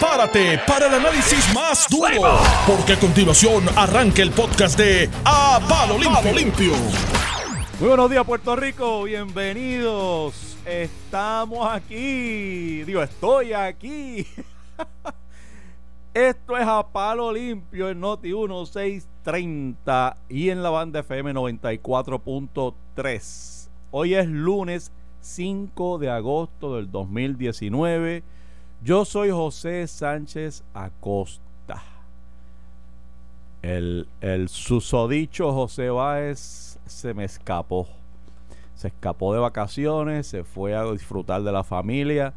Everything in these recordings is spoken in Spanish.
prepárate para el análisis más duro, porque a continuación arranca el podcast de A Palo Limpio. Muy buenos días, Puerto Rico. Bienvenidos. Estamos aquí. Digo, estoy aquí. Esto es a palo limpio en Noti 1630 y en la banda FM 94.3. Hoy es lunes 5 de agosto del 2019. Yo soy José Sánchez Acosta. El, el susodicho José Báez se me escapó. Se escapó de vacaciones, se fue a disfrutar de la familia.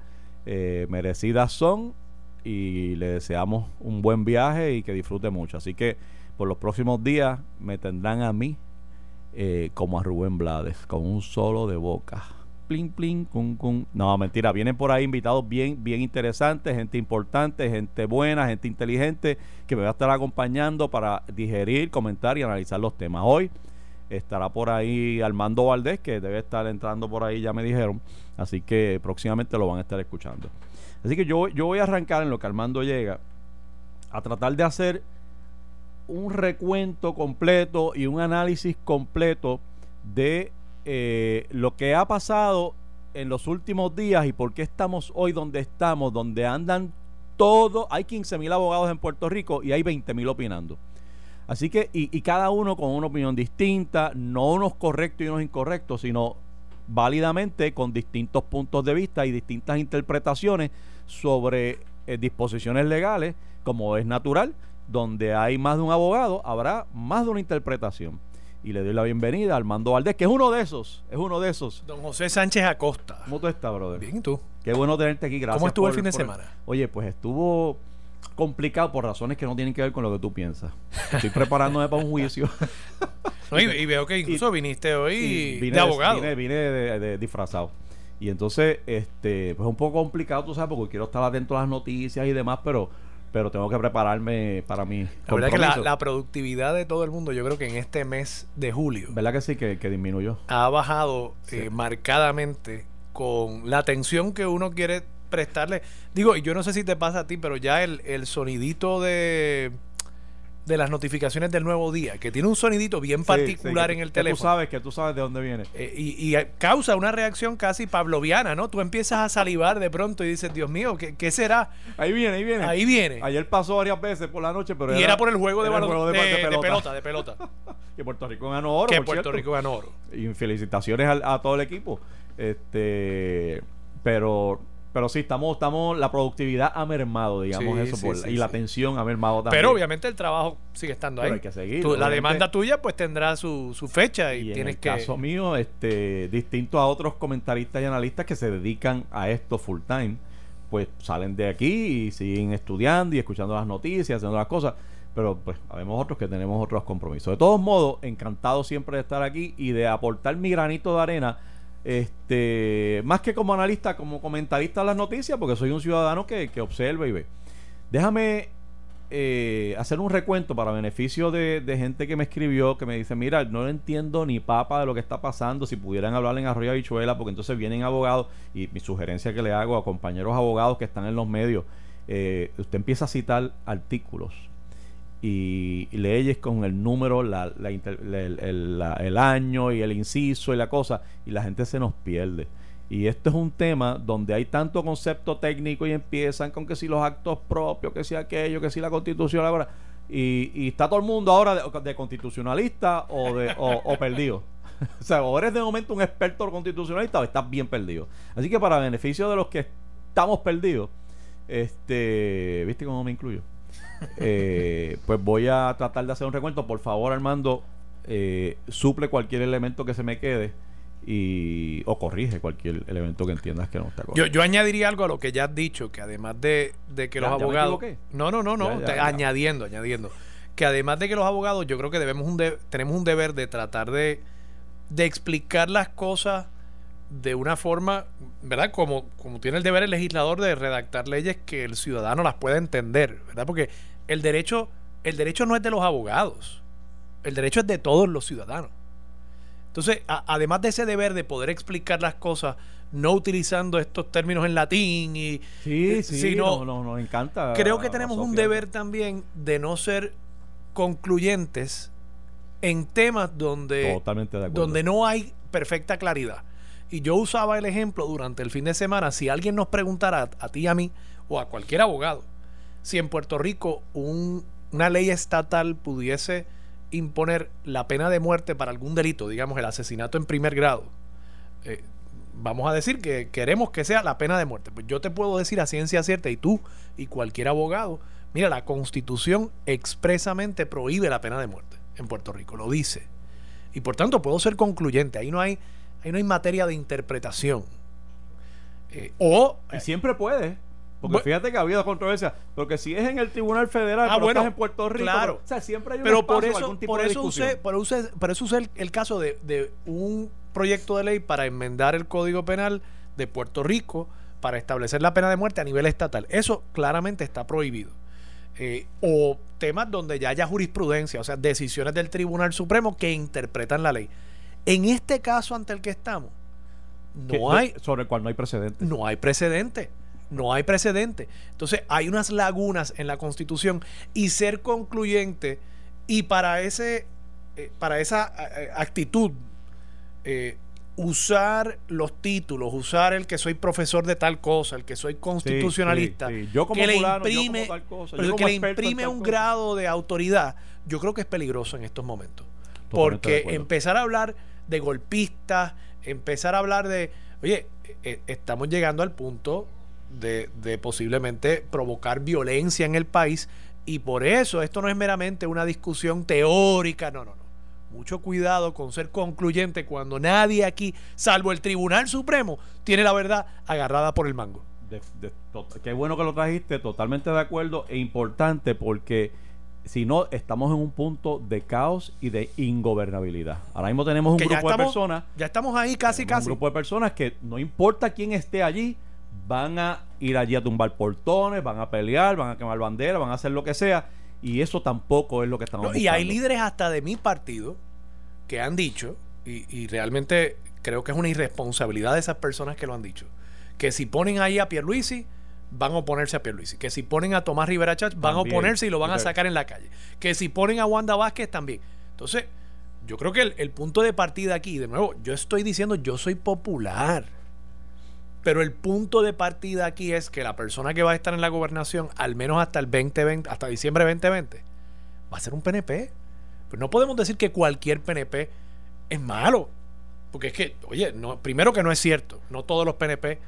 Eh, merecidas son y le deseamos un buen viaje y que disfrute mucho. Así que por los próximos días me tendrán a mí eh, como a Rubén Blades, con un solo de boca. Plin, plin, cum, cum. No, mentira, vienen por ahí invitados bien, bien interesantes, gente importante, gente buena, gente inteligente, que me va a estar acompañando para digerir, comentar y analizar los temas. Hoy estará por ahí Armando Valdés, que debe estar entrando por ahí, ya me dijeron. Así que próximamente lo van a estar escuchando. Así que yo, yo voy a arrancar en lo que Armando llega a tratar de hacer un recuento completo y un análisis completo de eh, lo que ha pasado en los últimos días y por qué estamos hoy donde estamos, donde andan todos, hay 15 mil abogados en Puerto Rico y hay 20 mil opinando. Así que, y, y, cada uno con una opinión distinta, no unos correctos y unos incorrectos, sino válidamente con distintos puntos de vista y distintas interpretaciones sobre eh, disposiciones legales, como es natural, donde hay más de un abogado, habrá más de una interpretación. Y le doy la bienvenida a Armando Valdés, que es uno de esos, es uno de esos. Don José Sánchez Acosta. ¿Cómo tú estás, brother? Bien, ¿y tú? Qué bueno tenerte aquí, gracias. ¿Cómo estuvo el fin de semana? Oye, pues estuvo complicado por razones que no tienen que ver con lo que tú piensas. Estoy preparándome para un juicio. no, y, y, veo que incluso y, viniste hoy vine de abogado. Vine, vine de, de, disfrazado. Y entonces, este, pues es un poco complicado, tú sabes, porque quiero estar atento a las noticias y demás, pero pero tengo que prepararme para mí. La verdad que la, la, productividad de todo el mundo, yo creo que en este mes de julio. ¿Verdad que sí? Que, que disminuyó. Ha bajado sí. eh, marcadamente con la atención que uno quiere prestarle. Digo, y yo no sé si te pasa a ti, pero ya el, el sonidito de de las notificaciones del nuevo día, que tiene un sonidito bien particular sí, sí, en el que teléfono. Tú sabes que tú sabes de dónde viene. Eh, y, y, causa una reacción casi pavloviana, ¿no? Tú empiezas a salivar de pronto y dices, Dios mío, ¿qué, qué será? Ahí viene, ahí viene. Ahí viene. Ayer pasó varias veces por la noche, pero y era, era por el juego de, el juego de, de, de, pelota. de pelota. Que Puerto Rico ganó oro. Que por Puerto cierto. Rico ganó oro. Y felicitaciones a, a todo el equipo. Este, pero pero sí, estamos, estamos, la productividad ha mermado, digamos sí, eso, sí, por, sí, y la tensión ha mermado también. Pero obviamente el trabajo sigue estando ahí. Pero hay que seguir. Tú, la demanda tuya pues tendrá su, su fecha y, y tienes en el que... caso mío, este, distinto a otros comentaristas y analistas que se dedican a esto full time, pues salen de aquí y siguen estudiando y escuchando las noticias, haciendo las cosas. Pero pues habemos otros que tenemos otros compromisos. De todos modos, encantado siempre de estar aquí y de aportar mi granito de arena este más que como analista, como comentarista de las noticias, porque soy un ciudadano que, que observa y ve. Déjame eh, hacer un recuento para beneficio de, de, gente que me escribió, que me dice, mira, no entiendo ni papa de lo que está pasando, si pudieran hablar en Arroyo Habichuela, porque entonces vienen abogados, y mi sugerencia que le hago a compañeros abogados que están en los medios, eh, usted empieza a citar artículos y, y leyes con el número, la, la, el, el, la, el, año y el inciso y la cosa, y la gente se nos pierde. Y esto es un tema donde hay tanto concepto técnico y empiezan con que si los actos propios, que si aquello, que si la constitución ahora. Y, y está todo el mundo ahora de, de constitucionalista o, de, o, o perdido. o sea, o eres de momento un experto constitucionalista o estás bien perdido. Así que para beneficio de los que estamos perdidos, este, ¿viste cómo me incluyo? Eh, pues voy a tratar de hacer un recuento. Por favor, Armando, eh, suple cualquier elemento que se me quede y o corrige cualquier elemento que entiendas que no está correcto. Yo, yo añadiría algo a lo que ya has dicho, que además de, de que ya, los ya abogados... no, no, no, no, ya, te, añadiendo, añadiendo. Que además de que los abogados, yo creo que debemos un de, tenemos un deber de tratar de, de explicar las cosas de una forma, ¿verdad? Como, como tiene el deber el legislador de redactar leyes que el ciudadano las pueda entender, ¿verdad? Porque el derecho, el derecho no es de los abogados, el derecho es de todos los ciudadanos. Entonces, a, además de ese deber de poder explicar las cosas no utilizando estos términos en latín y Sí, eh, sí, sino- no, no, nos encanta. creo que tenemos un deber también de no ser concluyentes en temas donde Totalmente de acuerdo. donde no hay perfecta claridad. Y yo usaba el ejemplo durante el fin de semana, si alguien nos preguntara a, a ti a mí o a cualquier abogado, si en Puerto Rico un- una ley estatal pudiese imponer la pena de muerte para algún delito, digamos el asesinato en primer grado, eh, vamos a decir que queremos que sea la pena de muerte. Pues yo te puedo decir a ciencia cierta, y tú y cualquier abogado, mira, la constitución expresamente prohíbe la pena de muerte en Puerto Rico, lo dice. Y por tanto puedo ser concluyente, ahí no hay, ahí no hay materia de interpretación. Eh, o Y siempre puede. Porque fíjate que ha habido controversia. Porque si es en el Tribunal Federal, Ah, pero bueno, estás en Puerto Rico. claro. pero, o sea, siempre hay un pero por eso, algún tipo por de eso discusión. usé, por, usé- por eso usé el, el caso de, de un proyecto de ley para enmendar el Código Penal de Puerto Rico para establecer la pena de muerte a nivel estatal. Eso claramente está prohibido. Eh, o temas donde ya haya jurisprudencia, o sea, decisiones del Tribunal Supremo que interpretan la ley. En este caso ante el que estamos, no hay, Sobre el cual no hay precedente. no hay precedente. No hay precedente. Entonces, hay unas lagunas en la Constitución y ser concluyente y para ese eh, para esa eh, actitud eh, usar los títulos, usar el que soy profesor de tal cosa, el que soy constitucionalista, sí, sí. Yo como que le fulano, yo imprime, como tal cosa, pero yo que le imprime un cosa. grado de autoridad, yo creo que es peligroso en estos momentos. Totalmente Porque empezar a hablar de golpistas, empezar a hablar de, oye, eh, estamos llegando al punto de, de posiblemente provocar violencia en el país y por eso esto no es meramente una discusión teórica, no, no, no. Mucho cuidado con ser concluyente cuando nadie aquí, salvo el Tribunal Supremo, tiene la verdad agarrada por el mango. Qué bueno que lo trajiste, totalmente de acuerdo e importante porque si no, estamos en un punto de caos y de ingobernabilidad. Ahora mismo tenemos un Que grupo de personas, ya estamos ahí casi, casi. un grupo de personas que no importa quién esté allí, van a ir allí a tumbar portones, van a pelear, van a quemar banderas, van a hacer lo que sea. Y eso tampoco es lo que estamos No, y hay líderes hasta de mi partido que han dicho, y, y realmente creo que es una irresponsabilidad de esas personas que lo han dicho, que si ponen ahí a Pierluisi, van a oponerse a Pierluisi. Que si ponen a Tomás Rivera Chávez, van También. a oponerse y lo van a sacar en la calle. Que si ponen a Wanda Vázquez, también. Entonces, yo creo que el, el punto de partida aquí, de nuevo, yo estoy diciendo, yo soy popular. Pero el punto de partida aquí es que la persona que va a estar en la gobernación, al menos hasta el 2020, hasta diciembre 2020, va a ser un PNP. Pues no podemos decir que cualquier PNP es malo. Porque es que, oye, no, primero que no es cierto. No todos los PNP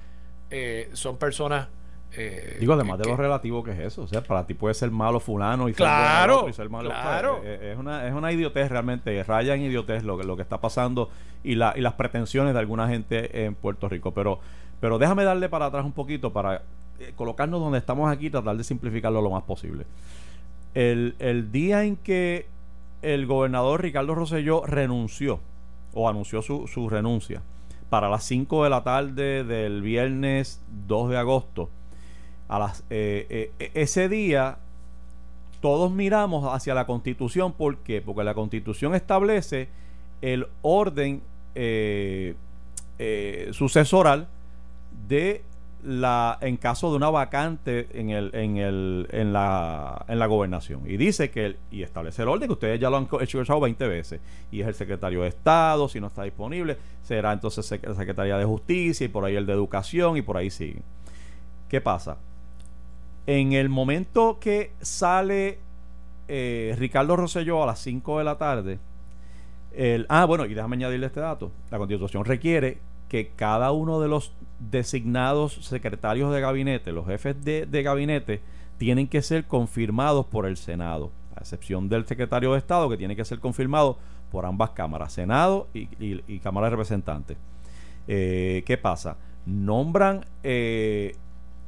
eh, son personas. Eh, Digo, además de que- lo relativo que es eso. O sea, para ti puede ser malo fulano y Claro, bueno otro y ser malo. claro. sea, es, una, es una idiotez realmente. Raya en idiotez lo, que- lo que está pasando y, la, y las pretensiones de alguna gente en Puerto Rico. Pero, pero déjame darle para atrás un poquito para eh, colocarnos donde estamos aquí y tratar de simplificarlo lo más posible. El, el día en que el gobernador Ricardo Rosselló renunció o anunció su, su renuncia para las 5 de la tarde del viernes 2 de agosto, a eh, eh, ese día todos miramos hacia la constitución. ¿Por qué? Porque la constitución establece el orden eh, eh, sucesoral de la en caso de una vacante en el en el en la en la gobernación y dice que y establece el orden que ustedes ya lo han hecho escuchado 20 veces y es el secretario de Estado si no está disponible será entonces la Secretaría de Justicia y por ahí el de Educación y por ahí sigue ¿qué pasa? En el momento que sale eh, Ricardo Rosselló a las 5 de la tarde el, ah, bueno, y déjame añadirle este dato. La constitución requiere que cada uno de los designados secretarios de gabinete, los jefes de, gabinete, tienen que ser confirmados por el Senado, a excepción del secretario de Estado, que tiene que ser confirmado por ambas cámaras, Senado y Cámara de Representantes. Eh, ¿Qué pasa? Nombran eh,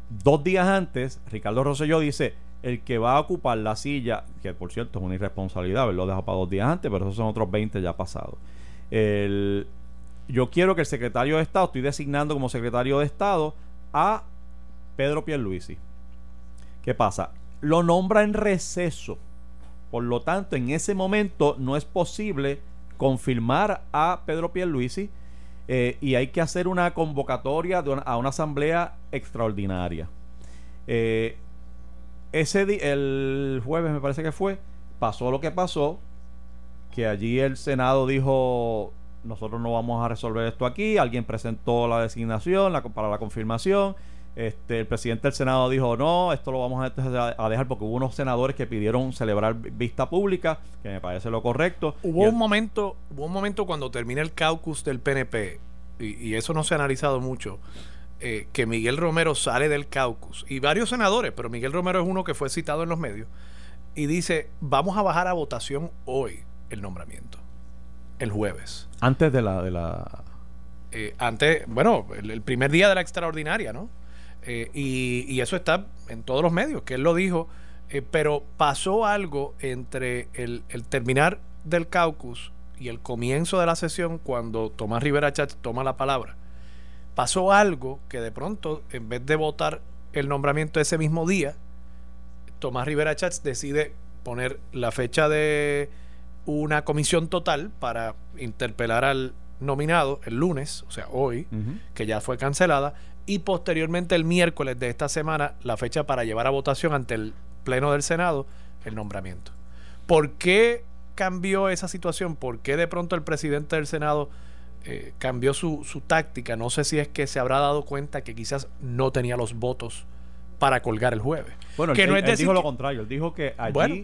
dos días antes, Ricardo Rosselló dice, el que va a ocupar la silla, que por cierto es una irresponsabilidad haberlo dejado para dos días antes, pero esos son otros 20 ya pasados. El, yo quiero que el secretario de Estado, estoy designando como secretario de Estado a Pedro Pierluisi. ¿Qué pasa? Lo nombra en receso. Por lo tanto, en ese momento no es posible confirmar a Pedro Pierluisi eh, y hay que hacer una convocatoria una- a una asamblea extraordinaria. Eh, ese el jueves me parece que fue, pasó lo que pasó, que allí el Senado dijo, nosotros no vamos a resolver esto aquí, alguien presentó la designación para la confirmación, este, el presidente del Senado dijo, no, esto lo vamos a, a dejar porque hubo unos senadores que pidieron celebrar vi- vista pública, que me parece lo correcto. Hubo Y el- un momento, hubo un momento cuando termina el caucus del PNP, y, y eso no se ha analizado mucho, eh, que Miguel Romero sale del caucus, y varios senadores, pero Miguel Romero es uno que fue citado en los medios, y dice, vamos a bajar a votación hoy el nombramiento, el jueves. Antes de la... De la Eh, antes, bueno, el, el primer día de la extraordinaria, ¿no? Eh, y, y eso está en todos los medios, que él lo dijo, eh, pero pasó algo entre el, el terminar del caucus y el comienzo de la sesión cuando Tomás Rivera Chatz toma la palabra. Pasó algo que de pronto, en vez de votar el nombramiento ese mismo día, Tomás Rivera Chats decide poner la fecha de una comisión total para interpelar al nominado el lunes, o sea, hoy, que ya fue cancelada, y posteriormente el miércoles de esta semana la fecha para llevar a votación ante el Pleno del Senado el nombramiento. ¿Por qué cambió esa situación? ¿Por qué de pronto el presidente del Senado eh, cambió su, su táctica? No sé si es que se habrá dado cuenta que quizás no tenía los votos para colgar el jueves. Bueno, que él, no él es decir dijo lo contrario. Él dijo que allí Bueno.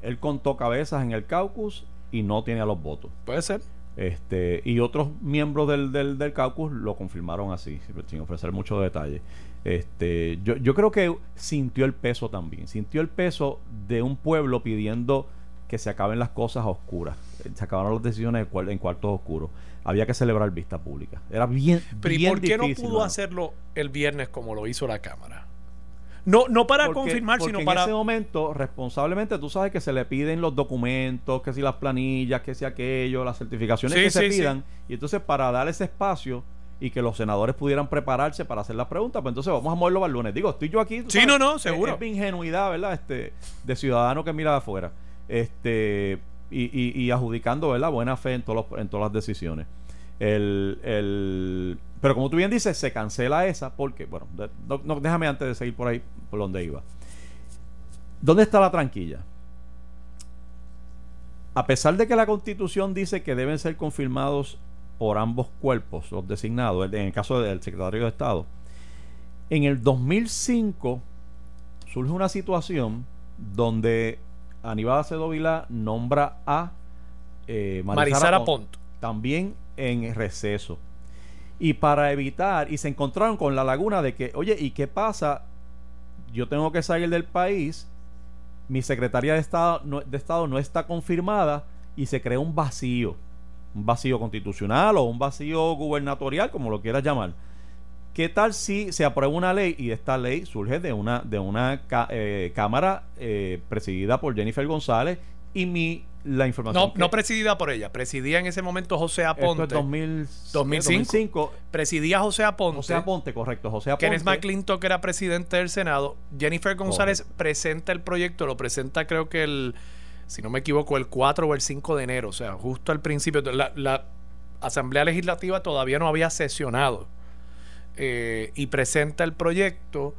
él contó cabezas en el caucus y no tenía los votos. Puede ser. Este, y otros miembros del, del, del caucus lo confirmaron así, sin ofrecer muchos detalles. Este, yo, yo creo que sintió el peso también, sintió el peso de un pueblo pidiendo que se acaben las cosas oscuras, se acabaron las decisiones en cuar- en cuartos oscuros. Había que celebrar vista pública. Era bien, Pero ¿y bien por qué no pudo mano. hacerlo el viernes como lo hizo la Cámara? No, no para Porque- confirmar, porque sino en para... ese momento, responsablemente, tú sabes que se le piden los documentos, que si las planillas, que si aquello, las certificaciones Sí, que se sí, sí. pidan. Y entonces, para dar ese espacio y que los senadores pudieran prepararse para hacer las preguntas, pues entonces vamos a moverlo el lunes. Digo, estoy yo aquí. Sí, sabes, no, no, seguro. Es, mi ingenuidad, ¿verdad? Este, de ciudadano que mira de afuera. Este, y, y, y adjudicando, ¿verdad? Buena fe en, todos los- en todas las decisiones. El, el, pero como tú bien dices, se cancela esa porque, bueno, no- no, déjame antes de seguir por ahí, por donde iba. ¿Dónde está la tranquilla? A pesar de que la constitución dice que deben ser confirmados por ambos cuerpos, los designados, en el caso del secretario de Estado, en el 2005 surge una situación donde Aníbal Acedo Vilá nombra a eh, Marisara también en receso. Y para evitar, y se encontraron con la laguna de que, oye, ¿y qué pasa? Yo tengo que salir del país, mi secretaria de Estado no, de Estado no está confirmada y se crea un vacío, un vacío constitucional o un vacío gubernatorial, como lo quieras llamar. ¿Qué tal si se aprueba una ley y esta ley surge de una, de una eh, cámara eh, presidida por Jennifer González y mi la información No, que- no presidida por ella, presidía en ese momento José esto Aponte. es 2000, 2005. 2005. Presidía José Aponte. José Aponte, correcto. José Aponte. Kenneth McClintock era presidente del Senado. Jennifer González Correcto. presenta el proyecto, lo presenta creo que el, si no me equivoco, el 4 o el 5 de enero, o sea, justo al principio. La, la Asamblea Legislativa todavía no había sesionado eh, y presenta el proyecto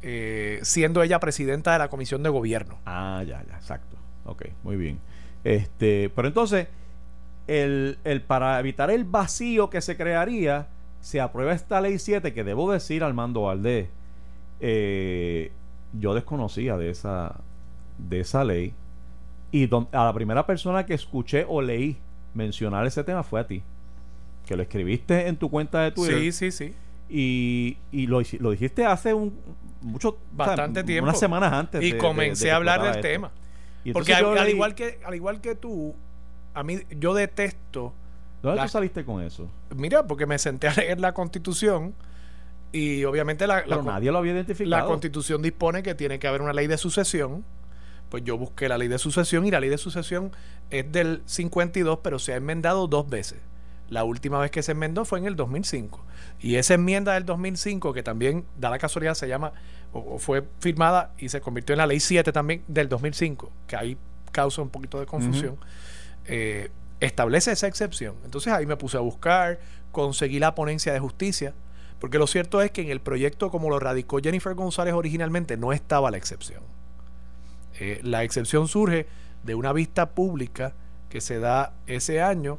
eh, siendo ella presidenta de la Comisión de Gobierno. Ah, ya, ya, exacto. Ok, muy bien. Este, pero entonces, el, el- para evitar el vacío que se crearía, se aprueba esta ley 7 que debo decir, Armando Valdés, eh, yo desconocía de esa, de esa ley. Y don- a la primera persona que escuché o leí mencionar ese tema fue a ti. Que lo escribiste en tu cuenta de Twitter. Sí, sí, sí. Y, y lo, lo dijiste hace un mucho o sea, Bastante tiempo. unas semanas antes Y de- comencé de a hablar del esto. tema. Y Porque al, al igual que, al igual que tú, a mí yo detesto ¿dónde la- tú saliste con eso? Mira, porque me senté a leer la constitución y obviamente la, Pero nadie lo había identificado. la constitución dispone que tiene que haber una ley de sucesión. Pues yo busqué la ley de sucesión y la ley de sucesión es del 52, pero se ha enmendado dos veces. La última vez que se enmendó fue en el 2005. Y esa enmienda del 2005, que también da la casualidad, se llama, o, fue firmada y se convirtió en la ley 7 también del 2005, que ahí causa un poquito de confusión. Eh, establece esa excepción. Entonces ahí me puse a buscar, conseguí la ponencia de justicia, porque lo cierto es que en el proyecto como lo radicó Jennifer González originalmente no estaba la excepción. Eh, la excepción surge de una vista pública que se da ese año.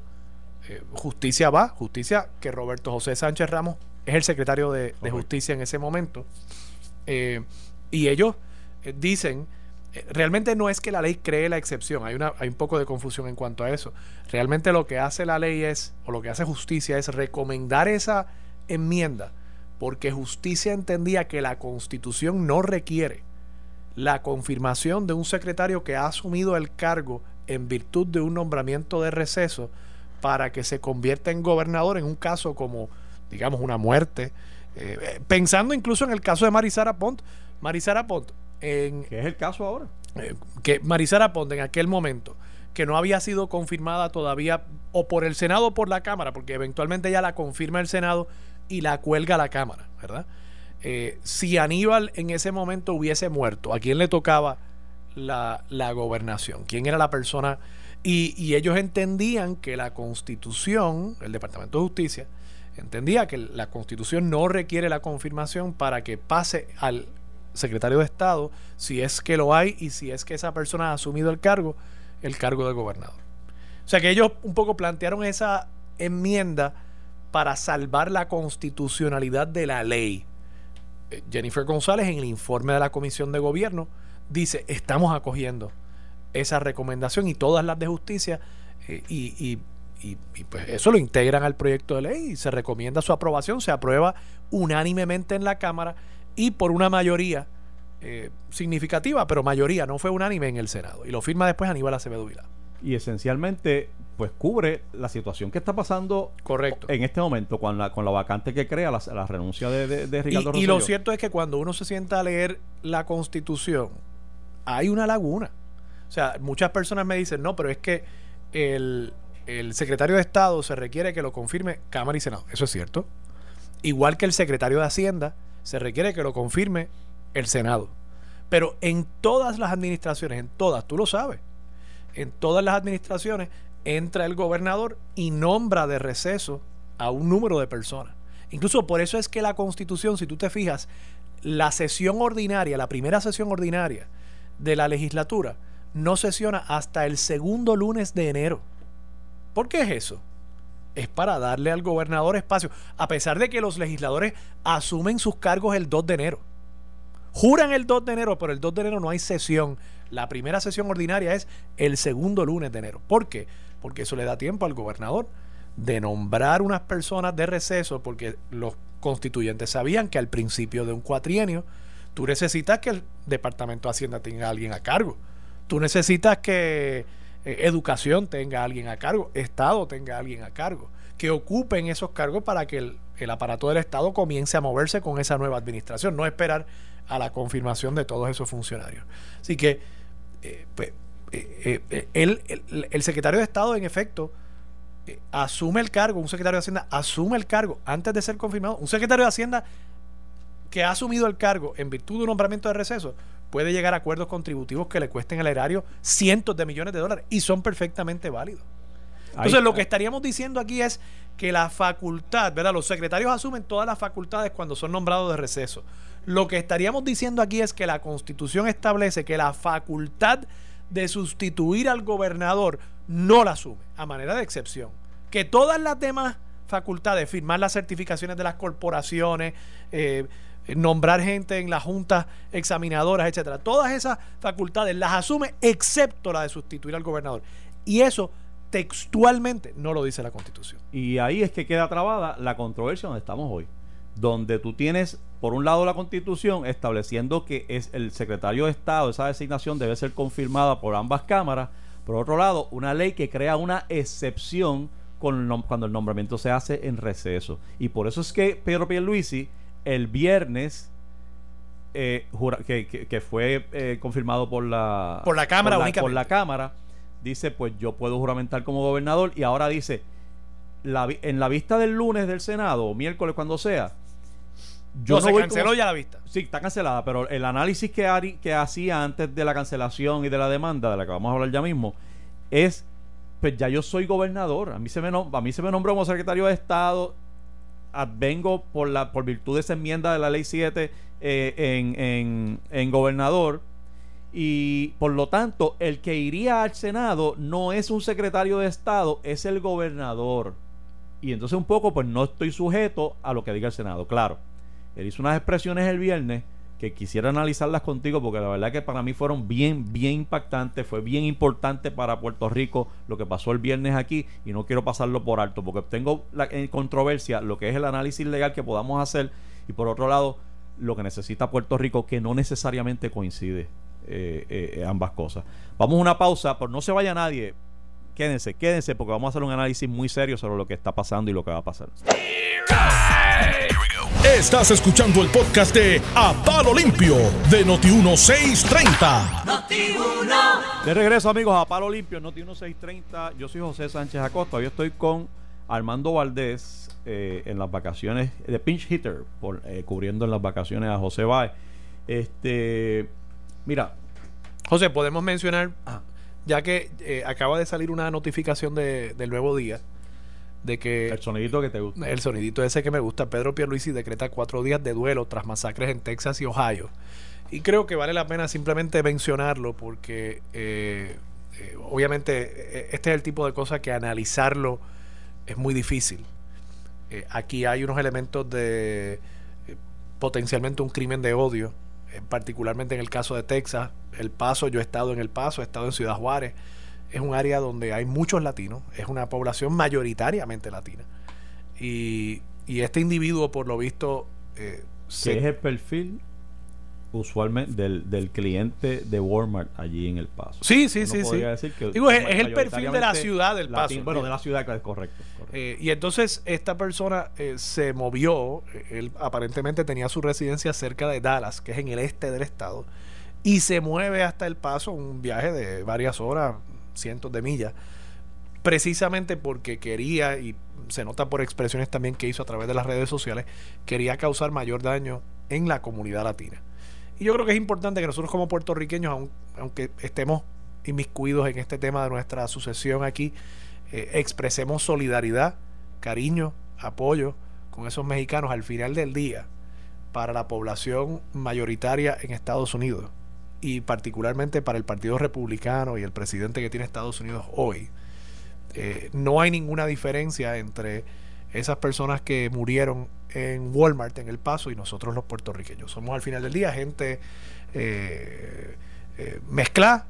Eh, justicia va, justicia que Roberto José Sánchez Ramos es el secretario de, de justicia en ese momento. Eh, y ellos dicen realmente no es que la ley cree la excepción, hay, una, hay un poco de confusión en cuanto a eso. Realmente lo que hace la ley es, o lo que hace justicia es recomendar esa enmienda, porque justicia entendía que la constitución no requiere la confirmación de un secretario que ha asumido el cargo en virtud de un nombramiento de receso para que se convierta en gobernador en un caso como, digamos, una muerte. Eh, pensando incluso en el caso de Marisara Pont. Marisara Pont ¿Qué es el caso ahora? Eh, que Marisara Ponte en aquel momento, que no había sido confirmada todavía o por el Senado o por la Cámara, porque eventualmente ya la confirma el Senado y la cuelga la Cámara, ¿verdad? Eh, si Aníbal en ese momento hubiese muerto, ¿a quién le tocaba la, la gobernación? ¿Quién era la persona? Y, y, ellos entendían que la Constitución, el Departamento de Justicia, entendía que la Constitución no requiere la confirmación para que pase al secretario de Estado, si es que lo hay y si es que esa persona ha asumido el cargo, el cargo de gobernador. O sea que ellos un poco plantearon esa enmienda para salvar la constitucionalidad de la ley. Eh, Jennifer González en el informe de la Comisión de Gobierno dice, estamos acogiendo esa recomendación y todas las de justicia eh, y, y, pues eso lo integran al proyecto de ley y se recomienda su aprobación, se aprueba unánimemente en la Cámara y por una mayoría eh, significativa, pero mayoría, no fue unánime en el Senado. Y lo firma después Aníbal Acevedo Vilá. Y esencialmente, pues cubre la situación que está pasando Correcto. en este momento con la, con la vacante que crea la, la renuncia de, de, Ricardo y, y lo cierto es que cuando uno se sienta a leer la Constitución, hay una laguna. O sea, muchas personas me dicen, no, pero es que el, el secretario de Estado se requiere que lo confirme Cámara y Senado. Eso es cierto. Igual que el secretario de Hacienda se requiere que lo confirme el Senado. Pero en todas las administraciones, en todas, tú lo sabes, en todas las administraciones entra el gobernador y nombra de receso a un número de personas. Incluso por eso es que la constitución, si tú te fijas, la sesión ordinaria, la primera sesión ordinaria de la legislatura, no sesiona hasta el segundo lunes de enero. ¿Por qué es eso? es para darle al gobernador espacio, a pesar de que los legisladores asumen sus cargos el 2 de enero. Juran el 2 de enero, pero el 2 de enero no hay sesión. La primera sesión ordinaria es el segundo lunes de enero. ¿Por qué? Porque eso le da tiempo al gobernador de nombrar unas personas de receso, porque los constituyentes sabían que al principio de un cuatrienio tú necesitas que el Departamento de Hacienda tenga a alguien a cargo. Tú necesitas que eh, educación tenga alguien a cargo, Estado tenga alguien a cargo, que ocupen esos cargos para que el, aparato del Estado comience a moverse con esa nueva administración, no esperar a la confirmación de todos esos funcionarios. Así que eh, pues, eh, el, el, secretario de Estado, en efecto, asume el cargo, un secretario de Hacienda asume el cargo antes de ser confirmado. Un secretario de Hacienda que ha asumido el cargo en virtud de un nombramiento de receso puede llegar a acuerdos contributivos que le cuesten al erario cientos de millones de dólares y son perfectamente válidos. Entonces, lo que estaríamos diciendo aquí es que la facultad, ¿verdad? Los secretarios asumen todas las facultades cuando son nombrados de receso. Lo que estaríamos diciendo aquí es que la Constitución establece que la facultad de sustituir al gobernador no la asume, a manera de excepción. Que todas las demás facultades, firmar las certificaciones de las corporaciones, eh, eh, nombrar gente en las juntas examinadoras, etcétera. Todas esas facultades las asume excepto la de sustituir al gobernador. Y eso textualmente no lo dice la Constitución. Y ahí es que queda trabada la controversia donde estamos hoy, donde tú tienes por un lado la Constitución estableciendo que es el secretario de Estado, esa designación debe ser confirmada por ambas cámaras, por otro lado, una ley que crea una excepción cuando el nombramiento se hace en receso. Y por eso es que Pedro Pierluisi el viernes eh, que, fue eh, confirmado por la por la cámara por la, cámara dice pues yo puedo juramentar como gobernador y ahora dice la, en la vista del lunes del senado o miércoles cuando sea yo no, se canceló ya la vista sí está cancelada pero el análisis que, que hacía antes de la cancelación y de la demanda de la que vamos a hablar ya mismo es pues ya yo soy gobernador. A mí se me, a mí se me nombró como secretario de Estado. Vengo por, la, por virtud de esa enmienda de la ley 7 eh, en, en, en gobernador. Y por lo tanto, el que iría al Senado no es un secretario de Estado, es el gobernador. Y entonces un poco, pues no estoy sujeto a lo que diga el Senado. Claro, él hizo unas expresiones el viernes que quisiera analizarlas contigo porque la verdad que para mí fueron bien, bien impactantes, fue bien importante para Puerto Rico lo que pasó el viernes aquí y no quiero pasarlo por alto porque tengo la, en controversia lo que es el análisis legal que podamos hacer y por otro lado lo que necesita Puerto Rico que no necesariamente coincide eh, eh, ambas cosas. Vamos a una pausa, por no se vaya nadie, quédense, quédense porque vamos a hacer un análisis muy serio sobre lo que está pasando y lo que va a pasar. Estás escuchando el podcast de A Palo Limpio de Noti1630. De regreso, amigos, a Palo Limpio, Noti1630. Yo soy José Sánchez Acosta. Hoy estoy con Armando Valdés eh, en las vacaciones de Pinch Hitter, por, eh, cubriendo en las vacaciones a José Baez. Este, mira. José, podemos mencionar, ah. Ya que eh, acaba de salir una notificación de, del nuevo día de que el sonidito que te gusta. El sonidito ese que me gusta. Pedro Pierluisi decreta cuatro días de duelo tras masacres en Texas y Ohio. Y creo que vale la pena simplemente mencionarlo porque eh, eh, obviamente e, este es el tipo de cosas que analizarlo es muy difícil. Eh, aquí hay unos elementos de potencialmente un crimen de odio, particularmente en el caso de Texas. El Paso, yo he estado en El Paso, he estado en Ciudad Juárez es un área donde hay muchos latinos, es una población mayoritariamente latina. Y, este individuo, por lo visto... Eh, ¿Qué es el perfil usualmente del, del, cliente de Walmart allí en El Paso. Sí, sí, sí. sí. Digo, es, el perfil de la ciudad del Paso. bueno, de la ciudad, es correcto. Eh, y entonces esta persona eh, se movió, él aparentemente tenía su residencia cerca de Dallas, que es en el este del estado, y se mueve hasta El Paso, un viaje de varias horas, cientos de millas, precisamente porque quería, y se nota por expresiones también que hizo a través de las redes sociales, quería causar mayor daño en la comunidad latina. Yo creo que es importante que nosotros como puertorriqueños, aunque estemos inmiscuidos en este tema de nuestra sucesión aquí, eh, expresemos solidaridad, cariño, apoyo con esos mexicanos al final del día para la población mayoritaria en Estados Unidos y particularmente para el Partido Republicano y el presidente que tiene Estados Unidos hoy, eh, no hay ninguna diferencia entre esas personas que murieron en Walmart, en El Paso, y nosotros los puertorriqueños. Somos al final del día gente eh, eh mezcla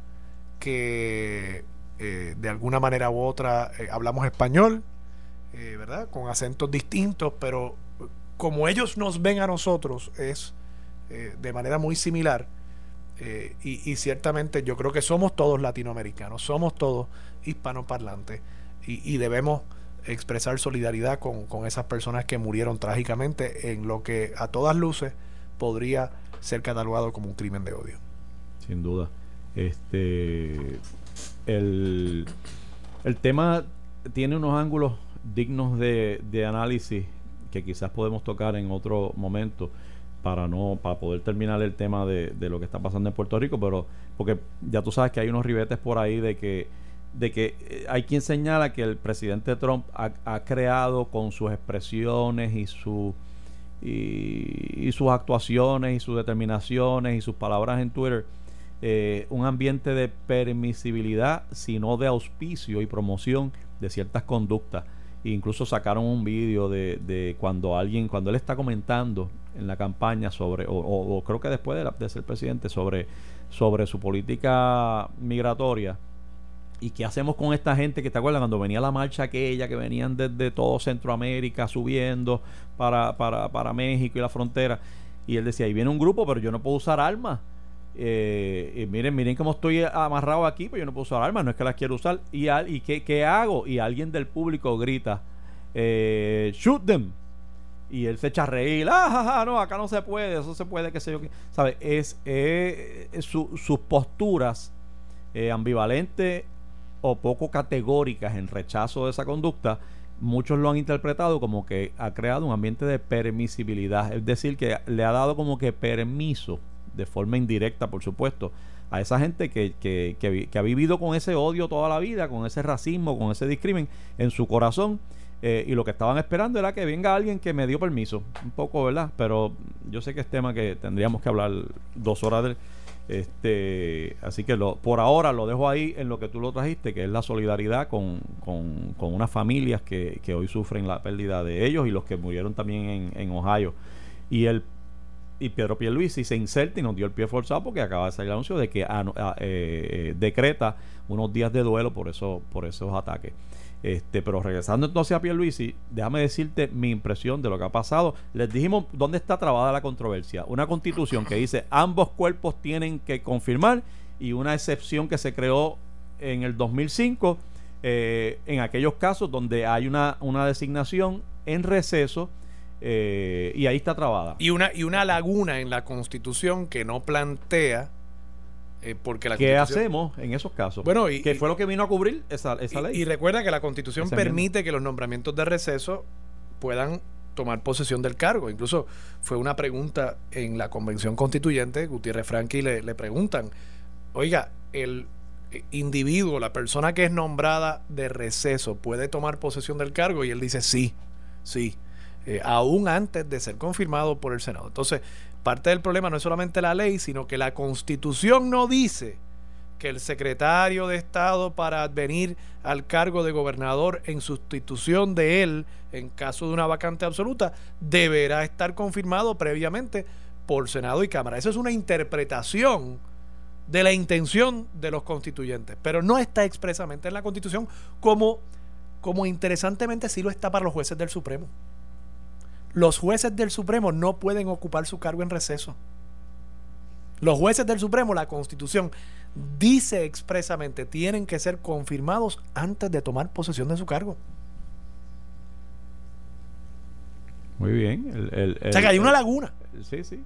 que eh, de alguna manera u otra hablamos español, ¿verdad? Con acentos distintos, pero como ellos nos ven a nosotros es de manera muy similar eh, y, ciertamente yo creo que somos todos latinoamericanos, somos todos hispanoparlantes y, debemos expresar solidaridad con, esas personas que murieron trágicamente en lo que a todas luces podría ser catalogado como un crimen de odio. Sin duda. Este el, el tema tiene unos ángulos dignos de, de análisis que quizás podemos tocar en otro momento para no para poder terminar el tema de, de, lo que está pasando en Puerto Rico pero porque ya tú sabes que hay unos ribetes por ahí de que de que eh, hay quien señala que el presidente Trump ha, creado con sus expresiones y su y, sus actuaciones y sus determinaciones y sus palabras en Twitter eh, un ambiente de permisibilidad sino de auspicio y promoción de ciertas conductas incluso sacaron un vídeo de, de, cuando alguien, cuando él está comentando en la campaña sobre, o, creo que después de, de, ser presidente, sobre, sobre su política migratoria. ¿Y qué hacemos con esta gente que te acuerdas cuando venía la marcha aquella, que venían desde todo Centroamérica subiendo para, para, para México y la frontera? Y él decía, ahí viene un grupo, pero yo no puedo usar armas. Eh, miren, miren cómo estoy amarrado aquí, pues yo no puedo usar armas, no es que las quiero usar. ¿Y, y qué, qué, hago? Y alguien del público grita, eh, shoot them. Y él se echa a reír, ah, no, acá no se puede, eso se puede, qué sé yo. Qué. ¿Sabe? Es, eh, sus posturas eh, ambivalentes o poco categóricas en rechazo de esa conducta, muchos lo han interpretado como que ha creado un ambiente de permisibilidad, es decir, que le ha dado como que permiso de forma indirecta, por supuesto, a esa gente que, que, que, ha vivido con ese odio toda la vida, con ese racismo, con ese discrimen en su corazón. Eh, y lo que estaban esperando era que venga alguien que me dio permiso. Un poco, ¿verdad? Pero yo sé que es tema que tendríamos que hablar dos horas de este, así que lo, por ahora lo dejo ahí en lo que tú lo trajiste, que es la solidaridad con, con, con unas familias que, que, hoy sufren la pérdida de ellos y los que murieron también en, Ohio. Y el y Pedro Pierluisi se inserta y nos dio el pie forzado porque acaba de salir el anuncio de que ah, eh, eh, decreta unos días de duelo por eso por esos ataques. Este, pero regresando entonces a Pierluisi, déjame decirte mi impresión de lo que ha pasado. Les dijimos dónde está trabada la controversia. Una constitución que dice ambos cuerpos tienen que confirmar y una excepción que se creó en el 2005 eh, en aquellos casos donde hay una, una designación en receso eh, y ahí está trabada. Y una, y una laguna en la constitución que no plantea eh, porque la ¿Qué hacemos en esos casos? Bueno, y, ¿Qué fue lo que vino a cubrir esa, esa ley? Y recuerda que la Constitución permite que los nombramientos de receso puedan tomar posesión del cargo. Incluso fue una pregunta en la Convención Constituyente, Gutiérrez Franqui le, le preguntan, oiga, el individuo, la persona que es nombrada de receso, ¿puede tomar posesión del cargo? Y él dice, sí, sí, eh, aún antes de ser confirmado por el Senado. Entonces, parte del problema no es solamente la ley, sino que la constitución no dice que el secretario de Estado para advenir al cargo de gobernador en sustitución de él en caso de una vacante absoluta deberá estar confirmado previamente por Senado y Cámara. Eso es una interpretación de la intención de los constituyentes, pero no está expresamente en la Constitución como, como interesantemente sí lo está para los jueces del Supremo. Los jueces del Supremo no pueden ocupar su cargo en receso. Los jueces del Supremo, la Constitución dice expresamente, tienen que ser confirmados antes de tomar posesión de su cargo. Muy bien. El, o sea que hay una laguna. Sí, sí.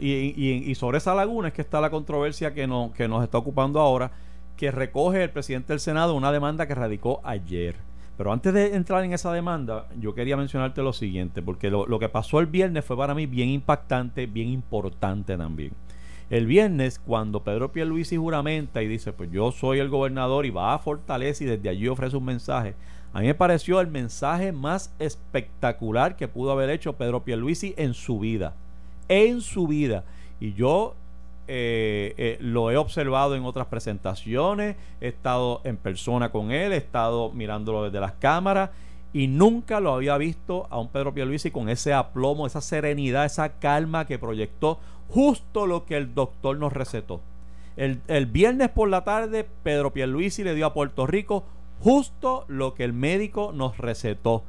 y, y, sobre esa laguna es que está la controversia que, no, que nos está ocupando ahora, que recoge el presidente del Senado una demanda que radicó ayer. Pero antes de entrar en esa demanda, yo quería mencionarte lo siguiente, porque lo, lo, que pasó el viernes fue para mí bien impactante, bien importante también. El viernes, cuando Pedro Pierluisi juramenta y dice, pues yo soy el gobernador y va a Fortaleza y desde allí ofrece un mensaje, a mí me pareció el mensaje más espectacular que pudo haber hecho Pedro Pierluisi en su vida. En su vida. Y yo eh, eh, lo he observado en otras presentaciones, he estado en persona con él, he estado mirándolo desde las cámaras y nunca lo había visto a un Pedro Pierluisi con ese aplomo, esa serenidad, esa calma que proyectó justo lo que el doctor nos recetó. El, el viernes por la tarde, Pedro Pierluisi le dio a Puerto Rico justo lo que el médico nos recetó.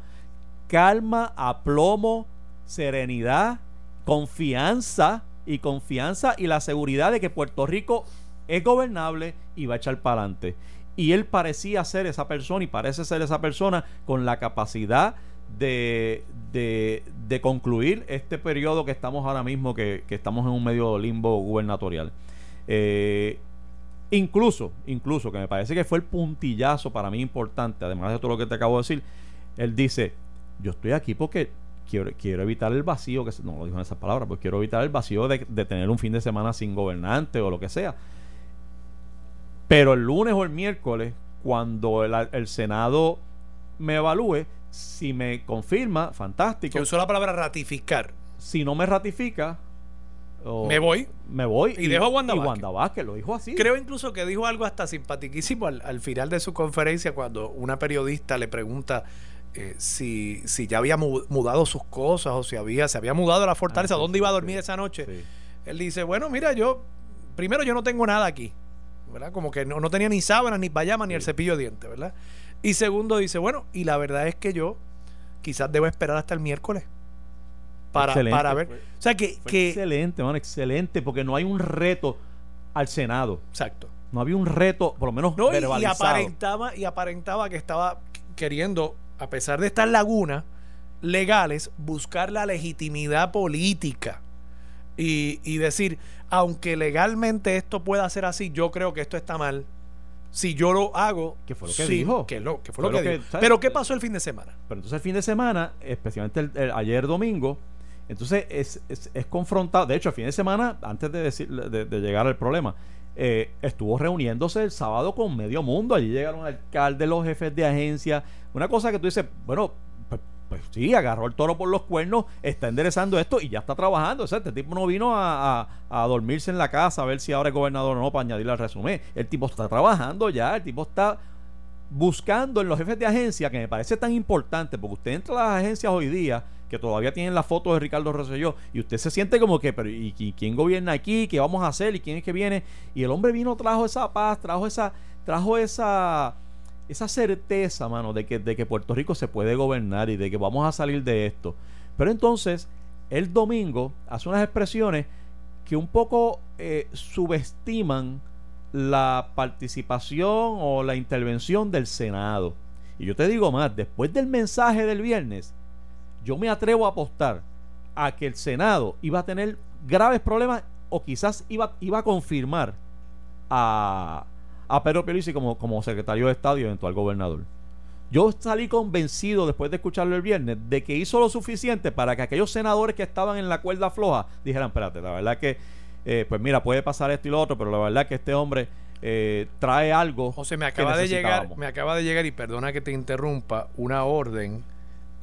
Calma, aplomo, serenidad, confianza y confianza y la seguridad de que Puerto Rico es gobernable y va a echar para adelante. Y él parecía ser esa persona y parece ser esa persona con la capacidad de, de, de concluir este periodo que estamos ahora mismo, que, que estamos en un medio limbo gubernatorial. Eh, incluso, incluso, que me parece que fue el puntillazo para mí importante, además de todo lo que te acabo de decir, él dice, yo estoy aquí porque quiero, quiero evitar el vacío, que no lo dijo en esas palabras, pues quiero evitar el vacío de, de tener un fin de semana sin gobernante o lo que sea. Pero el lunes o el miércoles, cuando el, el Senado me evalúe, si me confirma, fantástico. Que usó la palabra ratificar. Si no me ratifica, me voy. Me voy. Y, dejo a Wanda, y Wanda Vázquez. lo dijo así. Creo incluso que dijo algo hasta simpatiquísimo al, al, final de su conferencia cuando una periodista le pregunta eh, si, si ya había mudado sus cosas o si había, se había mudado a la fortaleza, ah, ¿dónde iba a dormir esa noche? Él dice, bueno, mira, yo, primero yo no tengo nada aquí, ¿verdad? Como que no, no tenía ni sábanas, ni payamas, ni el cepillo de dientes, ¿verdad? Y segundo dice, bueno, y la verdad es que yo quizás debo esperar hasta el miércoles para, para ver. o sea que, que excelente, excelente, porque no hay un reto al Senado. Exacto. No había un reto, por lo menos no, verbalizado. Y, aparentaba, y aparentaba que estaba queriendo a pesar de estas lagunas legales, buscar la legitimidad política y, y, decir, aunque legalmente esto pueda ser así, yo creo que esto está mal. Si yo lo hago, ¿qué fue lo que dijo? Que lo, que fue, lo, que, dijo. Pero ¿qué pasó el fin de semana? Pero entonces el fin de semana, especialmente el, el, ayer domingo, Entonces es, es, es confrontado. De hecho, el fin de semana, antes de, decir, de, de llegar al problema, eh, estuvo reuniéndose el sábado con medio mundo. Allí llegaron alcaldes, los jefes de agencia. Una cosa que tú dices, bueno, pues, pues sí, agarró el toro por los cuernos, está enderezando esto y ya está trabajando. O este tipo no vino a, a- a dormirse en la casa a ver si ahora es gobernador o no para añadirle al resumen. El tipo está trabajando ya, el tipo está buscando en los jefes de agencia, que me parece tan importante, porque usted entra a las agencias hoy día, que todavía tienen la foto de Ricardo Rosselló, y usted se siente como que, pero ¿y, y quién gobierna aquí? ¿Qué vamos a hacer? ¿Y quién es que viene? Y el hombre vino, trajo esa paz, trajo esa, trajo esa, esa certeza, mano, de que, de que Puerto Rico se puede gobernar y de que vamos a salir de esto. Pero entonces, el domingo hace unas expresiones que un poco eh, subestiman la participación o la intervención del Senado. Y yo te digo más, después del mensaje del viernes, yo me atrevo a apostar a que el Senado iba a tener graves problemas o quizás iba, iba a confirmar a, a Pedro Pierluisi como, como secretario de Estado y eventual gobernador. Yo salí convencido después de escucharlo el viernes de que hizo lo suficiente para que aquellos senadores que estaban en la cuerda floja dijeran, espérate, la verdad que, eh, pues mira, puede pasar esto y lo otro, pero la verdad que este hombre eh, trae algo. José, me que acaba de llegar, necesitábamos". me acaba de llegar, y perdona que te interrumpa, una orden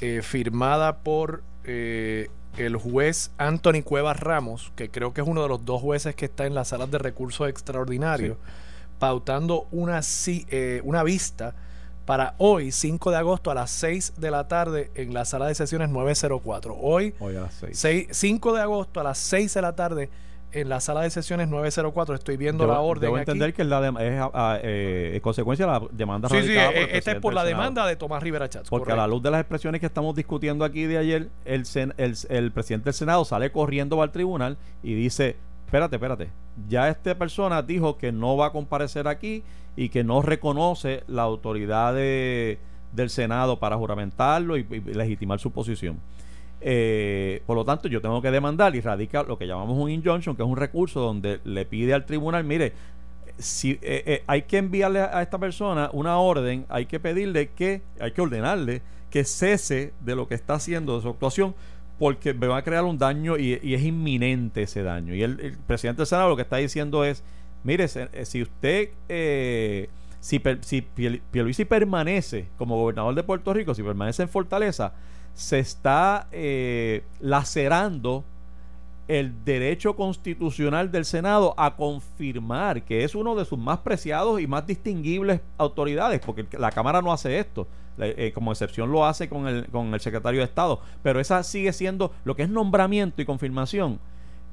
eh, firmada por eh, el juez Anthony Cuevas Ramos, que creo que es uno de los dos jueces que está en las salas de recursos extraordinarios, pautando una, eh, una vista para hoy, 5 de agosto, a las 6 de la tarde, en la sala de sesiones 904. Hoy, Hoy a las seis. seis- 5 de agosto, a las 6 de la tarde, en la sala de sesiones 904. Estoy viendo Debo- la orden Debo aquí. entender que es, la dem- es a- a- eh, consecuencia de la demanda Sí, sí, eh, esta es por la demanda de Tomás Rivera Chats. Porque a la luz de las expresiones que estamos discutiendo aquí de ayer, el, sen- el, el presidente del Senado sale corriendo al tribunal y dice, espérate, espérate, ya esta persona dijo que no va a comparecer aquí y que no reconoce la autoridad de- del Senado para juramentarlo y, y legitimar su posición. Eh, por lo tanto, yo tengo que demandar y radica lo que llamamos un injunction, que es un recurso donde le pide al tribunal, mire, si eh, eh, hay que enviarle a esta persona una orden, hay que pedirle que, hay que ordenarle que cese de lo que está haciendo, de su actuación, porque me va a crear un daño y, es inminente ese daño. Y el, presidente del Senado lo que está diciendo es, mire, eh, si usted, eh, si, si Pierluisi permanece como gobernador de Puerto Rico, si permanece en Fortaleza, se está eh, lacerando el derecho constitucional del Senado a confirmar que es uno de sus más preciados y más distinguibles autoridades, porque la Cámara no hace esto, eh, como excepción lo hace con el, con el secretario de Estado, pero esa sigue siendo lo que es nombramiento y confirmación.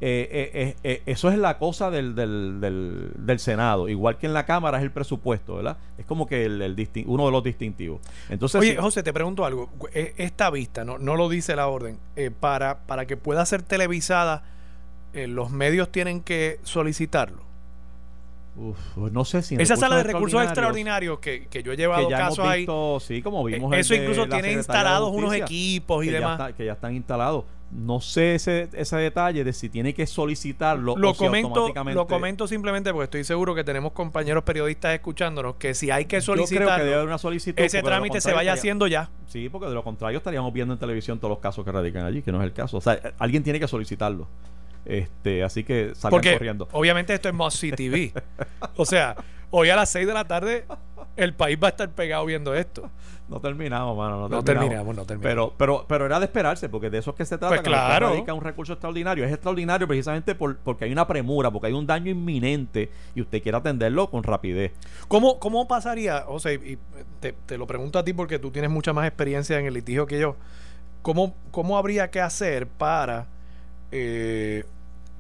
Eh, eh, eh, eh, eso es la cosa del, del, del, del Senado, igual que en la Cámara es el presupuesto, ¿verdad? Es como que el, el distin- uno de los distintivos. Entonces, Oye, José, te pregunto algo. Esta vista, no, no lo dice la orden, para, para que pueda ser televisada, los medios tienen que solicitarlo. uf, pues no sé si Esa sala de recursos extraordinarios que, que yo he llevado que ya hemos casos ahí, sí, como vimos el eso incluso tiene instalados unos equipos y ya demás. está- que ya están instalados. No sé ese, ese detalle de si tiene que solicitarlo Lo o si comento, automáticamente- lo comento simplemente porque estoy seguro que tenemos compañeros periodistas escuchándonos que si hay que Yo creo que debe haber una solicitud. ese trámite se vaya estaría- haciendo ya. Sí, porque de lo contrario estaríamos viendo en televisión todos los casos que radican allí, que no es el caso. O sea, alguien tiene que solicitarlo. Este, así que salgan Porque corriendo. obviamente esto es See TV. o sea, hoy a las 6 de la tarde el país va a estar pegado viendo esto. No terminamos, mano. No, No terminamos, no terminamos. Pero, pero, pero era de esperarse, porque de eso es que se trata. Pues lo que claro. radica un recurso extraordinario. Es extraordinario precisamente por, porque hay una premura, porque hay un daño inminente y usted quiere atenderlo con rapidez. ¿Cómo, cómo pasaría, José, y te, te lo pregunto a ti porque tú tienes mucha más experiencia en el litigio que yo, ¿cómo, cómo habría que hacer para eh,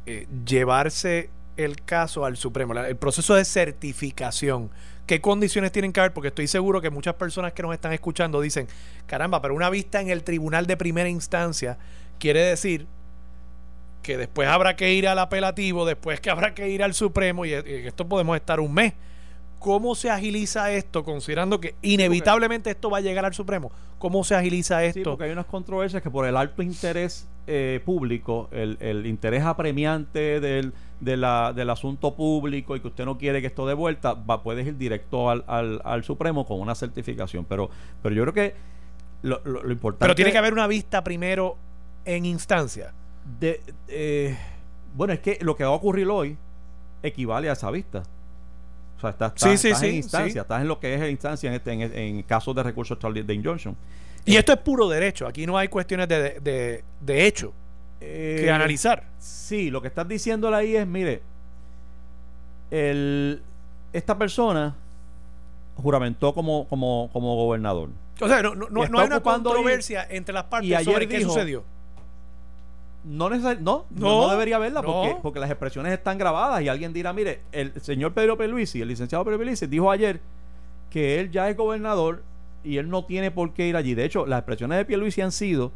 eh, llevarse el caso al Supremo? El proceso de certificación. ¿Qué condiciones tienen que haber? Porque estoy seguro que muchas personas que nos están escuchando dicen, caramba, pero una vista en el tribunal de primera instancia quiere decir que después habrá que ir al apelativo, después que habrá que ir al Supremo y, y en esto podemos estar un mes. ¿Cómo se agiliza esto, considerando que inevitablemente esto va a llegar al Supremo? ¿Cómo se agiliza Sí, esto? porque hay unas controversias que por el alto interés eh, público, el, el interés apremiante del, de la- del asunto público y que usted no quiere que esto dé vuelta, va, puedes ir directo al, al, al Supremo con una certificación. Pero, pero yo creo que lo, lo- lo importante... Pero tiene que haber una vista primero en instancia. De, eh, bueno, es que lo que va a ocurrir hoy equivale a esa vista. O sea, estás, Sí, estás- sí, estás sí, en instancia, estás en lo que es instancia en, este, en, en casos de recursos de injunction. Y esto es puro derecho. Aquí no hay cuestiones de, de, de hecho Eh, que analizar. Sí, lo que estás diciéndole ahí es, mire, el, esta persona juramentó como, como, como gobernador. O sea, no, no, no, hay una controversia entre las partes y ayer sobre qué dijo- sucedió. No, neces- no, no, debería no. porque, porque las expresiones están grabadas y alguien dirá, mire, el señor Pedro Peluisi, el licenciado Pedro Peluisi, dijo ayer que él ya es gobernador y él no tiene por qué ir allí. De hecho, las expresiones de Pierluisi han sido,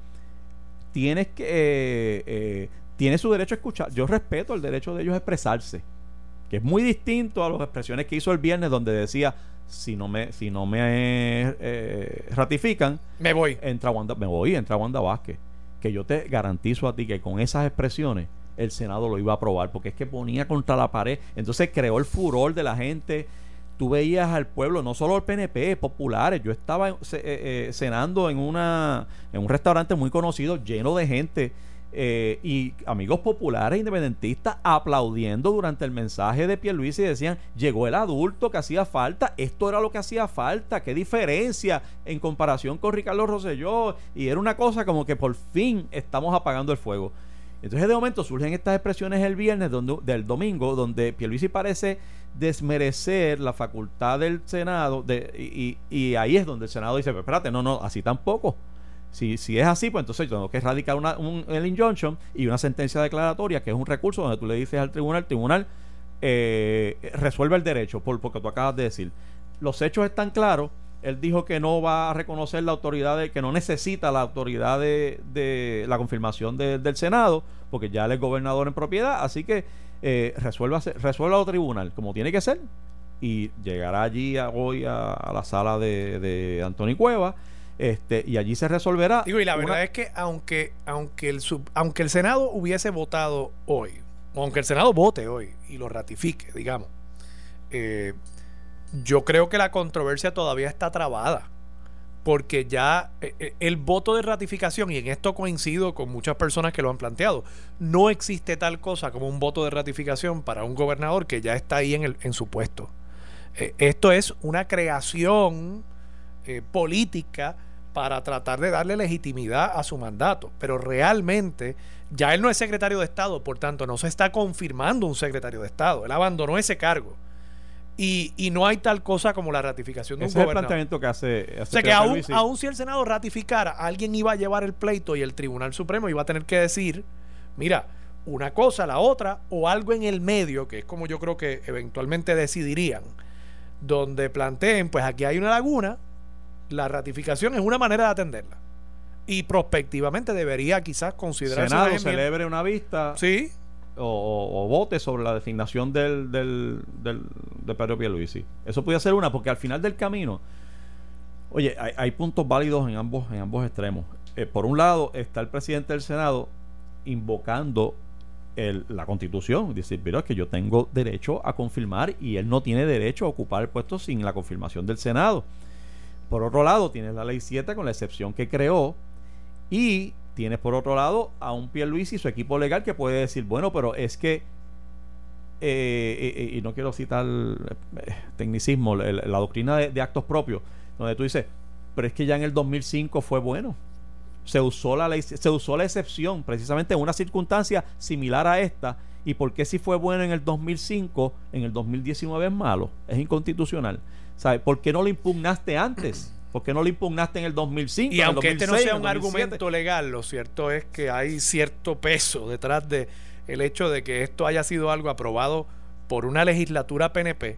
tienes que, eh, eh, tiene su derecho a escuchar. Yo respeto el derecho de ellos a expresarse, que es muy distinto a las expresiones que hizo el viernes donde decía, si no me, si no me eh, ratifican, Me voy. entra Wanda, me voy, entra Wanda Vázquez. Que yo te garantizo a ti que con esas expresiones el Senado lo iba a aprobar, porque es que ponía contra la pared. Entonces creó el furor de la gente. Tú veías al pueblo, no solo el PNP, populares. Yo estaba eh, eh, cenando en, una, en un restaurante muy conocido, lleno de gente. Eh, y amigos populares independentistas aplaudiendo durante el mensaje de Pierluisi y decían, llegó el adulto que hacía falta, esto era lo que hacía falta, qué diferencia en comparación con Ricardo Rosselló, y era una cosa como que por fin estamos apagando el fuego. Entonces de momento surgen estas expresiones el viernes donde, del domingo donde Pierluisi parece desmerecer la facultad del Senado y, y- ahí es donde el Senado dice, pero espérate, no, no, así tampoco. Si, si es así, pues entonces tengo que erradicar una, un, el injunction y una sentencia declaratoria, que es un recurso donde tú le dices al tribunal, el tribunal eh, resuelve el derecho, por porque tú acabas de decir. Los hechos están claros. Él dijo que no va a reconocer la autoridad, de, que no necesita la autoridad de, de la confirmación de- del Senado, porque ya él es gobernador en propiedad. Así que eh, resuelva, resuelva al tribunal, como tiene que ser. Y llegará allí a- hoy a, a la sala de, de Antonio Cueva. Este, y allí se resolverá. Digo, y la una- verdad es que aunque, aunque, el sub- aunque el Senado hubiese votado hoy, o aunque el Senado vote hoy y lo ratifique, digamos, eh, yo creo que la controversia todavía está trabada. Porque ya eh, eh, el voto de ratificación, y en esto coincido con muchas personas que lo han planteado, no existe tal cosa como un voto de ratificación para un gobernador que ya está ahí en, el, en su puesto. Eh, esto es una creación eh, política para tratar de darle legitimidad a su mandato. Pero realmente ya él no es secretario de Estado, por tanto no se está confirmando un secretario de Estado. Él abandonó ese cargo. Y, y no hay tal cosa como la ratificación de ese un es el planteamiento que hace. hace O sea que aún, aún si el Senado ratificara, alguien iba a llevar el pleito y el Tribunal Supremo iba a tener que decir, mira, una cosa, la otra, o algo en el medio, que es como yo creo que eventualmente decidirían, donde planteen, pues aquí hay una laguna, la ratificación es una manera de atenderla. Y prospectivamente debería quizás considerarse Senado una celebre una vista Sí, o, o- o vote sobre la designación del, del, del- de Pedro Pierluisi. Eso podría ser una, porque al final del camino, oye, hay, hay puntos válidos en ambos, en ambos extremos. Eh, por un lado, está el presidente del Senado invocando el- la constitución, decir, pero es que yo tengo derecho a confirmar y él no tiene derecho a ocupar el puesto sin la confirmación del Senado. Por otro lado, tienes la ley 7 con la excepción que creó y tienes por otro lado a un Pierluisi y su equipo legal que puede decir, bueno, pero es que, eh, eh, y no quiero citar eh, tecnicismo, la, doctrina de, de actos propios, donde tú dices, pero es que ya en el 2005 fue bueno. Se usó la ley, se usó la excepción precisamente en una circunstancia similar a esta. ¿Y por qué si fue bueno en el 2005, en el 2019 es malo? Es inconstitucional. ¿Sabes? ¿Por qué no lo impugnaste antes? ¿Por qué no lo impugnaste en el 2005? y en el aunque este no 2006, sea un el 2007? argumento legal, lo cierto es que hay cierto peso detrás de el hecho de que esto haya sido algo aprobado por una legislatura PNP,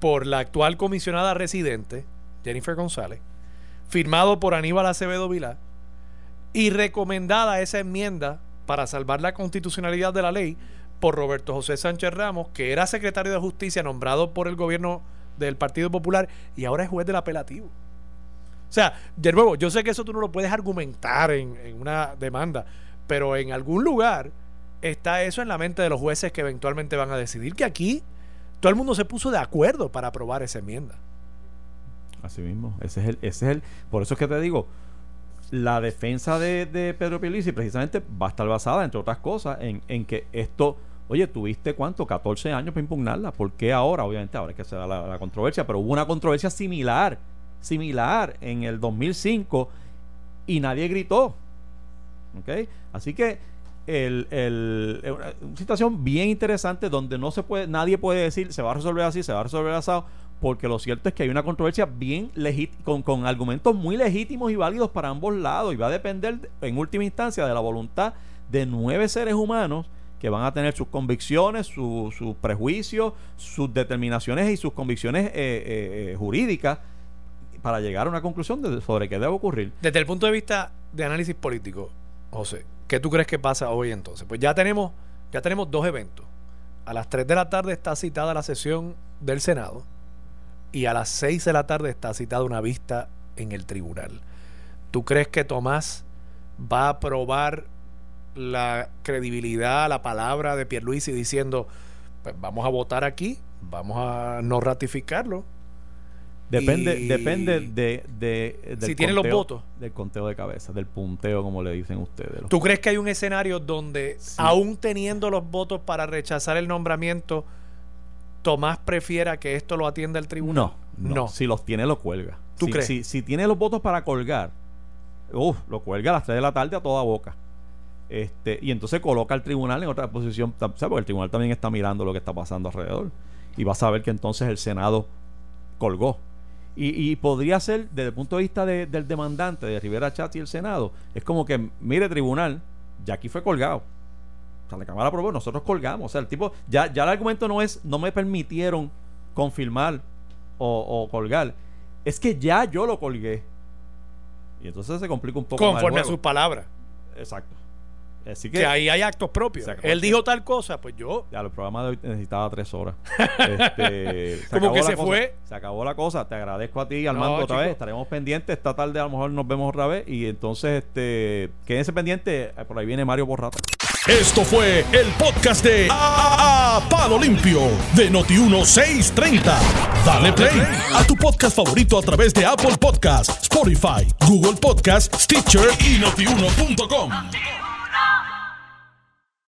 por la actual comisionada residente, Jennifer González, firmado por Aníbal Acevedo Vilá, y recomendada esa enmienda para salvar la constitucionalidad de la ley por Roberto José Sánchez Ramos, que era secretario de Justicia nombrado por el gobierno del Partido Popular y ahora es juez del apelativo. O sea, de nuevo, yo sé que eso tú no lo puedes argumentar en, en una demanda, pero en algún lugar está eso en la mente de los jueces que eventualmente van a decidir que aquí todo el mundo se puso de acuerdo para aprobar esa enmienda. Así mismo, ese es el, ese es el, por eso es que te digo, la defensa de, de Pedro Pierluisi precisamente va a estar basada, entre otras cosas, en, en que esto, oye, tuviste cuánto, 14 años para impugnarla, ¿por qué ahora? Obviamente ahora es que se da la, controversia, pero hubo una controversia similar, similar en el 2005 y nadie gritó. ¿Ok? Así que el, una situación bien interesante donde no se puede, nadie puede decir se va a resolver así, se va a resolver así, porque lo cierto es que hay una controversia bien con, con argumentos muy legítimos y válidos para ambos lados y va a depender en última instancia de la voluntad de nueve seres humanos que van a tener sus convicciones, su- sus prejuicios, sus determinaciones y sus convicciones eh, eh, eh, jurídicas para llegar a una conclusión sobre qué debe ocurrir. Desde el punto de vista de análisis político, José, ¿qué tú crees que pasa hoy entonces? Pues ya tenemos, ya tenemos dos eventos. A las 3 de la tarde está citada la sesión del Senado y a las 6 de la tarde está citada una vista en el tribunal. ¿Tú crees que Tomás va a aprobar la credibilidad, la palabra de Pierluisi diciendo, pues vamos a votar aquí, vamos a no ratificarlo? Depende, Y- depende de, de- del Si tiene los votos. Del conteo de cabeza, del punteo, como le dicen ustedes. ¿Tú crees que hay un escenario donde, Sí. aún teniendo los votos para rechazar el nombramiento, Tomás prefiera que esto lo atienda el tribunal? No, no, No. Si los tiene, lo cuelga. ¿Tú si, crees? Si, si tiene los votos para colgar, uf, lo cuelga a las 3 de la tarde a toda boca. Este, y entonces coloca al tribunal en otra posición, ¿sabes? Porque el tribunal también está mirando lo que está pasando alrededor. Y va a saber que entonces el Senado colgó. Y, y podría ser, desde el punto de vista de- del demandante, de Rivera Chat y el Senado, es como que, mire, tribunal, ya aquí fue colgado. O sea, la Cámara aprobó, nosotros colgamos. O sea, el tipo, ya, ya el argumento no es, no me permitieron confirmar o, o colgar. Es que ya yo lo colgué. Y entonces se complica un poco más el Conforme a sus palabras. Exacto. Así que, Que ahí hay actos propios. Él dijo tal cosa, pues yo. ya, el programa de hoy necesitaba tres horas. Este, Como que se cosa. fue. Se acabó la cosa. Te agradezco a ti, Armando, No, otra chico. vez. Estaremos pendientes. Esta tarde a lo mejor nos vemos otra vez. Y entonces, este, quédense pendientes. Eh, Por ahí viene Mario Borrata. Esto fue el podcast de A, A- Palo Limpio de Noti1630. Dale play a tu podcast favorito a través de Apple Podcasts, Spotify, Google Podcasts, Stitcher y notiuno.com.